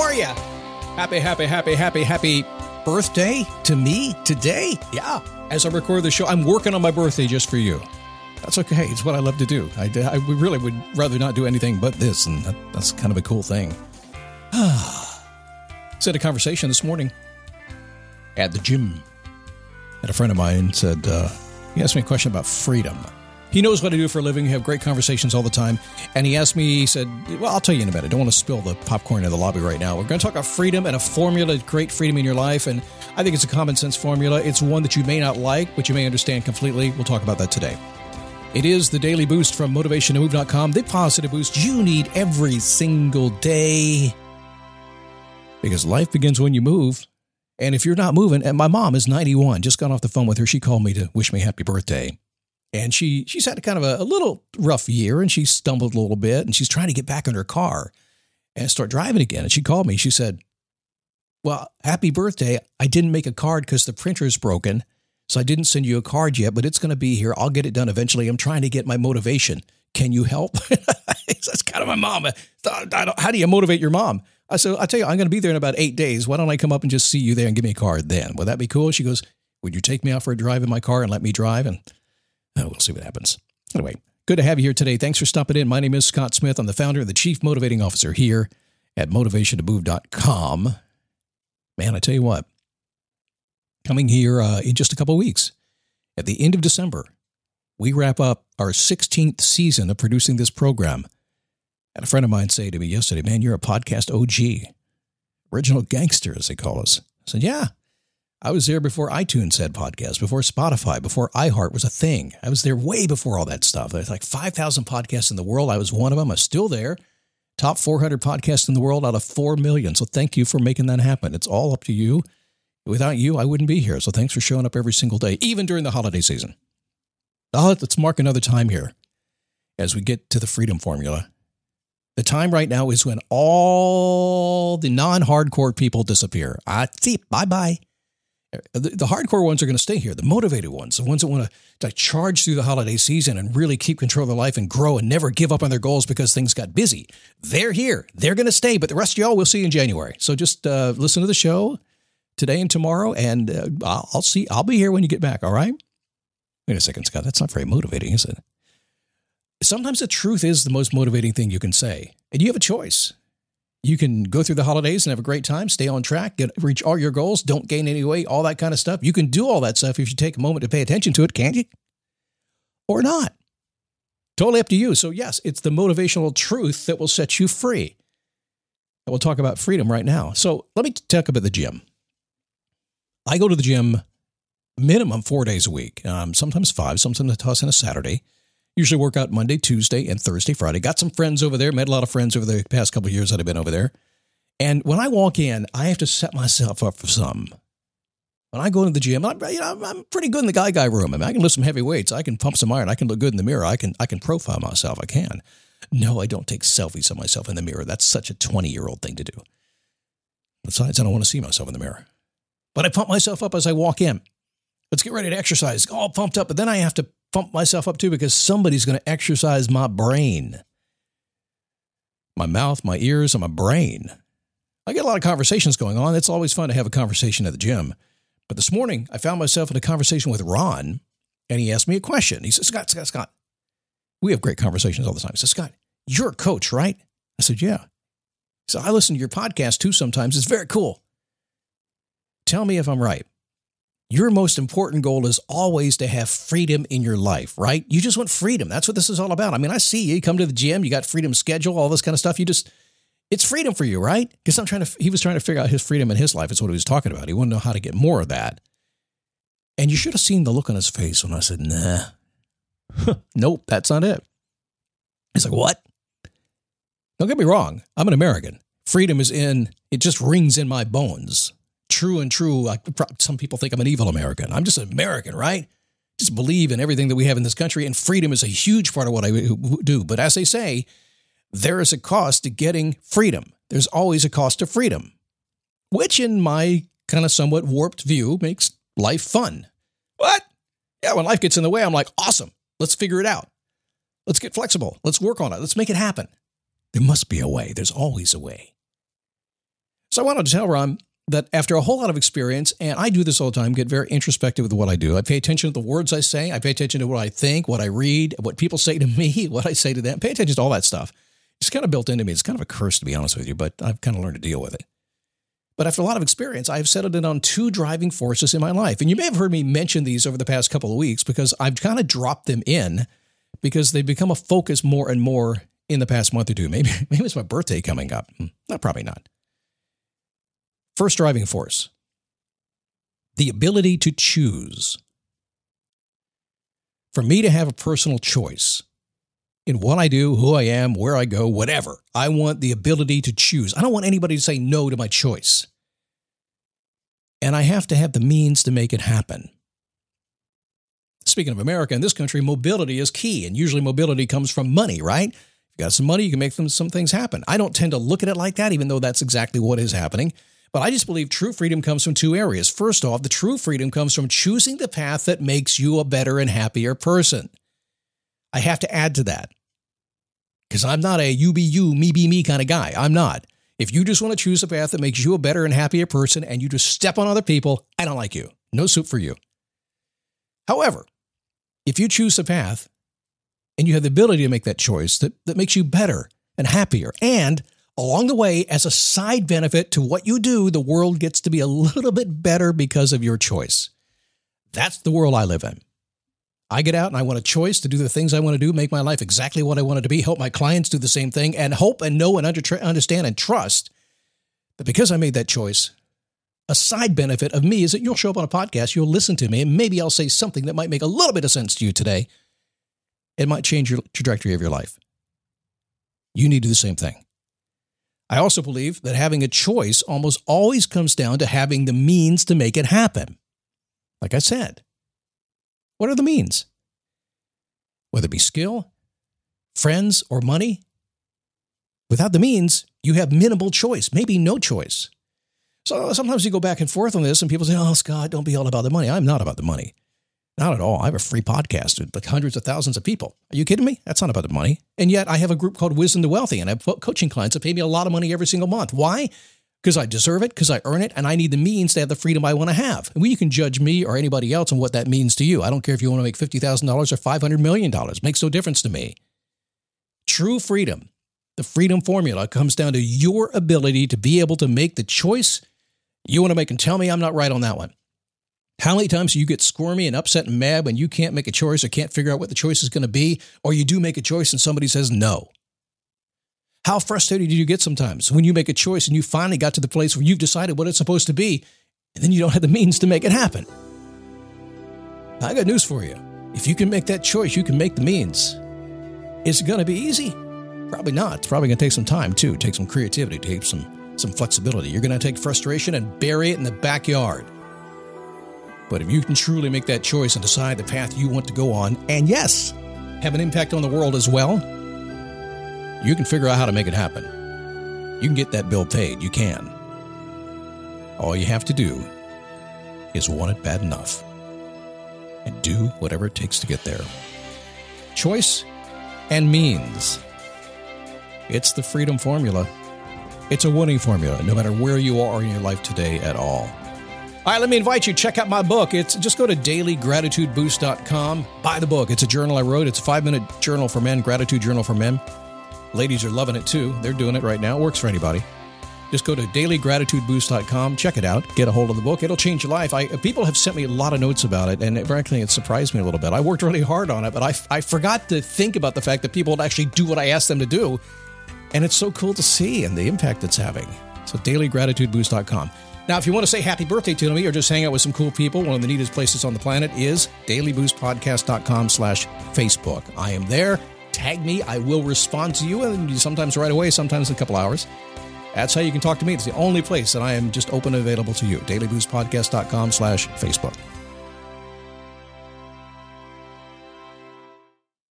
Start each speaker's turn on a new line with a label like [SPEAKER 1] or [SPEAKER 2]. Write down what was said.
[SPEAKER 1] Are you? Happy, happy, happy, happy, happy birthday to me today. Yeah. As I record the show, I'm working on my birthday just for you. That's okay. It's what I love to do. I, I really would rather not do anything but this, and that, that's kind of a cool thing. Said a conversation this morning at the gym. And a friend of mine said, uh, he asked me a question about freedom. He knows what I do for a living. We have great conversations all the time. And he asked me, he said, Well, I'll tell you in a minute. I don't want to spill the popcorn in the lobby right now. We're going to talk about freedom and a formula to create freedom in your life. And I think it's a common sense formula. It's one that you may not like, but you may understand completely. We'll talk about that today. It is the daily boost from motivationtomove.com, the positive boost you need every single day. Because life begins when you move. And if you're not moving, and my mom is 91, just got off the phone with her. She called me to wish me happy birthday and she she's had kind of a, a, little rough year and she stumbled a little bit and she's trying to get back in her car and start driving again. And she called me. She said well happy birthday. I didn't make a card because the printer is broken so i didn't send you a card yet but it's going to be here. I'll get it done eventually. I'm trying to get my motivation. Can you help? That's kind of my mom. How do you motivate your mom? I said i tell you i'm going to be there in about eight days. Why don't i come up and just see you there and give me a card then? Would that be cool? She goes would you take me out for a drive in my car and let me drive? And Oh, we'll see what happens. Anyway, good to have you here today. Thanks for stopping in. My name is Scott Smith. I'm the founder and the chief motivating officer here at motivationtomove.com. Man, I tell you what, coming here uh, in just a couple weeks, at the end of December, we wrap up our 16th season of producing this program. And a friend of mine said to me yesterday, Man, you're a podcast OG, original gangster, as they call us. I said, Yeah, I was there before iTunes had podcasts, before Spotify, before iHeart was a thing. I was there way before all that stuff. There's like 5,000 podcasts in the world. I was one of them. I'm still there. Top 400 podcasts in the world out of 4 million. So thank you for making that happen. It's all up to you. Without you, I wouldn't be here. So thanks for showing up every single day, even during the holiday season. Let's mark another time here as we get to the freedom formula. The time right now is when all the non hardcore people disappear. I see. Bye bye. The, the hardcore ones are going to stay here. The motivated ones, the ones that want to, charge through the holiday season and really keep control of their life and grow and never give up on their goals because things got busy. They're here. They're going to stay. But the rest of y'all, we'll see in January. So just uh, listen to the show today and tomorrow, and uh, I'll see. I'll be here when you get back. All right. Wait a second, Scott. That's not very motivating, is it? Sometimes the truth is the most motivating thing you can say, and you have a choice. You can go through the holidays and have a great time, stay on track, get reach all your goals, don't gain any weight, all that kind of stuff. You can do all that stuff if you take a moment to pay attention to it, can't you? Or not. Totally up to you. So, yes, it's the motivational truth that will set you free. And we'll talk about freedom right now. So, let me talk about the gym. I go to the gym minimum four days a week, um, sometimes five, sometimes I toss in a Saturday. Usually work out Monday, Tuesday, and Thursday, Friday. Got some friends over there. Met a lot of friends over the past couple years that I've been over there. And when I walk in, I have to set myself up for some. When I go into the gym, I'm, you know, I'm pretty good in the guy guy room. I mean, I can lift some heavy weights. I can pump some iron. I can look good in the mirror. I can I can profile myself. I can. No, I don't take selfies of myself in the mirror. That's such a 20 year old thing to do. Besides, I don't want to see myself in the mirror. But I pump myself up as I walk in. Let's get ready to exercise. All pumped up. But then I have to pump myself up too because somebody's going to exercise my brain, my mouth, my ears, and my brain. I get a lot of conversations going on. It's always fun to have a conversation at the gym. But this morning, I found myself in a conversation with Ron, and he asked me a question. He said, Scott, Scott, Scott, we have great conversations all the time. He said, Scott, you're a coach, right? I said, yeah. So I listen to your podcast too sometimes. It's very cool. Tell me if I'm right your most important goal is always to have freedom in your life, right? You just want freedom. That's what this is all about. I mean, I see you, you come to the gym, you got freedom schedule, all this kind of stuff. You just, it's freedom for you, right? Because I'm trying to, he was trying to figure out his freedom in his life. Is what he was talking about. He wanted to know how to get more of that. And you should have seen the look on his face when I said, nah, nope, that's not it. He's like, what? Don't get me wrong. I'm an American. Freedom is in, it just rings in my bones true and true. Like some people think I'm an evil American. I'm just an American, right? Just believe in everything that we have in this country, and freedom is a huge part of what I do. But as they say, there is a cost to getting freedom. There's always a cost to freedom, which, in my kind of somewhat warped view, makes life fun. What? Yeah, when life gets in the way, I'm like, awesome. Let's figure it out. Let's get flexible. Let's work on it. Let's make it happen. There must be a way. There's always a way. So I wanted to tell Ron that after a whole lot of experience, and I do this all the time, get very introspective with what I do. I pay attention to the words I say. I pay attention to what I think, what I read, what people say to me, what I say to them. Pay attention to all that stuff. It's kind of built into me. It's kind of a curse, to be honest with you, but I've kind of learned to deal with it. But after a lot of experience, I've settled in on two driving forces in my life. And you may have heard me mention these over the past couple of weeks because I've kind of dropped them in because they've become a focus more and more in the past month or two. Maybe, maybe it's my birthday coming up. Hmm, no, probably not. First driving force the ability to choose. For me to have a personal choice in what I do, who I am, where I go, whatever, I want the ability to choose. I don't want anybody to say no to my choice. And I have to have the means to make it happen. Speaking of America, in this country, mobility is key, and usually mobility comes from money, right? If you got some money, you can make some things happen. I don't tend to look at it like that, even though that's exactly what is happening. But I just believe true freedom comes from two areas. First off, the true freedom comes from choosing the path that makes you a better and happier person. I have to add to that because I'm not a you be you, me be me kind of guy. I'm not. If you just want to choose a path that makes you a better and happier person and you just step on other people, I don't like you. No soup for you. However, if you choose a path and you have the ability to make that choice that, that makes you better and happier and Along the way, as a side benefit to what you do, the world gets to be a little bit better because of your choice. That's the world I live in. I get out and I want a choice to do the things I want to do, make my life exactly what I want it to be, help my clients do the same thing, and hope and know and understand and trust that because I made that choice, a side benefit of me is that you'll show up on a podcast, you'll listen to me, and maybe I'll say something that might make a little bit of sense to you today. It might change your trajectory of your life. You need to do the same thing. I also believe that having a choice almost always comes down to having the means to make it happen. Like I said, what are the means? Whether it be skill, friends, or money, without the means, you have minimal choice, maybe no choice. So sometimes you go back and forth on this, and people say, Oh, Scott, don't be all about the money. I'm not about the money. Not at all. I have a free podcast with like hundreds of thousands of people. Are you kidding me? That's not about the money. And yet I have a group called Wisdom the Wealthy, and I have coaching clients that pay me a lot of money every single month. Why? Because I deserve it, because I earn it, and I need the means to have the freedom I want to have. And you can judge me or anybody else on what that means to you. I don't care if you want to make $50,000 or $500 million. It makes no difference to me. True freedom, the freedom formula, comes down to your ability to be able to make the choice you want to make and tell me I'm not right on that one. How many times do you get squirmy and upset and mad when you can't make a choice or can't figure out what the choice is going to be, or you do make a choice and somebody says no? How frustrated do you get sometimes when you make a choice and you finally got to the place where you've decided what it's supposed to be, and then you don't have the means to make it happen? I got news for you. If you can make that choice, you can make the means. Is it going to be easy? Probably not. It's probably going to take some time too, take some creativity, take some some flexibility. You're going to take frustration and bury it in the backyard. But if you can truly make that choice and decide the path you want to go on, and yes, have an impact on the world as well, you can figure out how to make it happen. You can get that bill paid. You can. All you have to do is want it bad enough and do whatever it takes to get there. Choice and means. It's the freedom formula. It's a winning formula, no matter where you are in your life today at all. All right, let me invite you check out my book. It's just go to dailygratitudeboost.com. Buy the book. It's a journal I wrote. It's a five minute journal for men, gratitude journal for men. Ladies are loving it too. They're doing it right now. It works for anybody. Just go to dailygratitudeboost.com, check it out, get a hold of the book. It'll change your life. I, people have sent me a lot of notes about it, and it, frankly, it surprised me a little bit. I worked really hard on it, but I, I forgot to think about the fact that people would actually do what I asked them to do. And it's so cool to see and the impact it's having. So, dailygratitudeboost.com. Now, if you want to say happy birthday to me or just hang out with some cool people, one of the neatest places on the planet is dailyboostpodcast.com slash Facebook. I am there. Tag me. I will respond to you, and sometimes right away, sometimes in a couple hours. That's how you can talk to me. It's the only place that I am just open and available to you. dailyboostpodcast.com slash Facebook.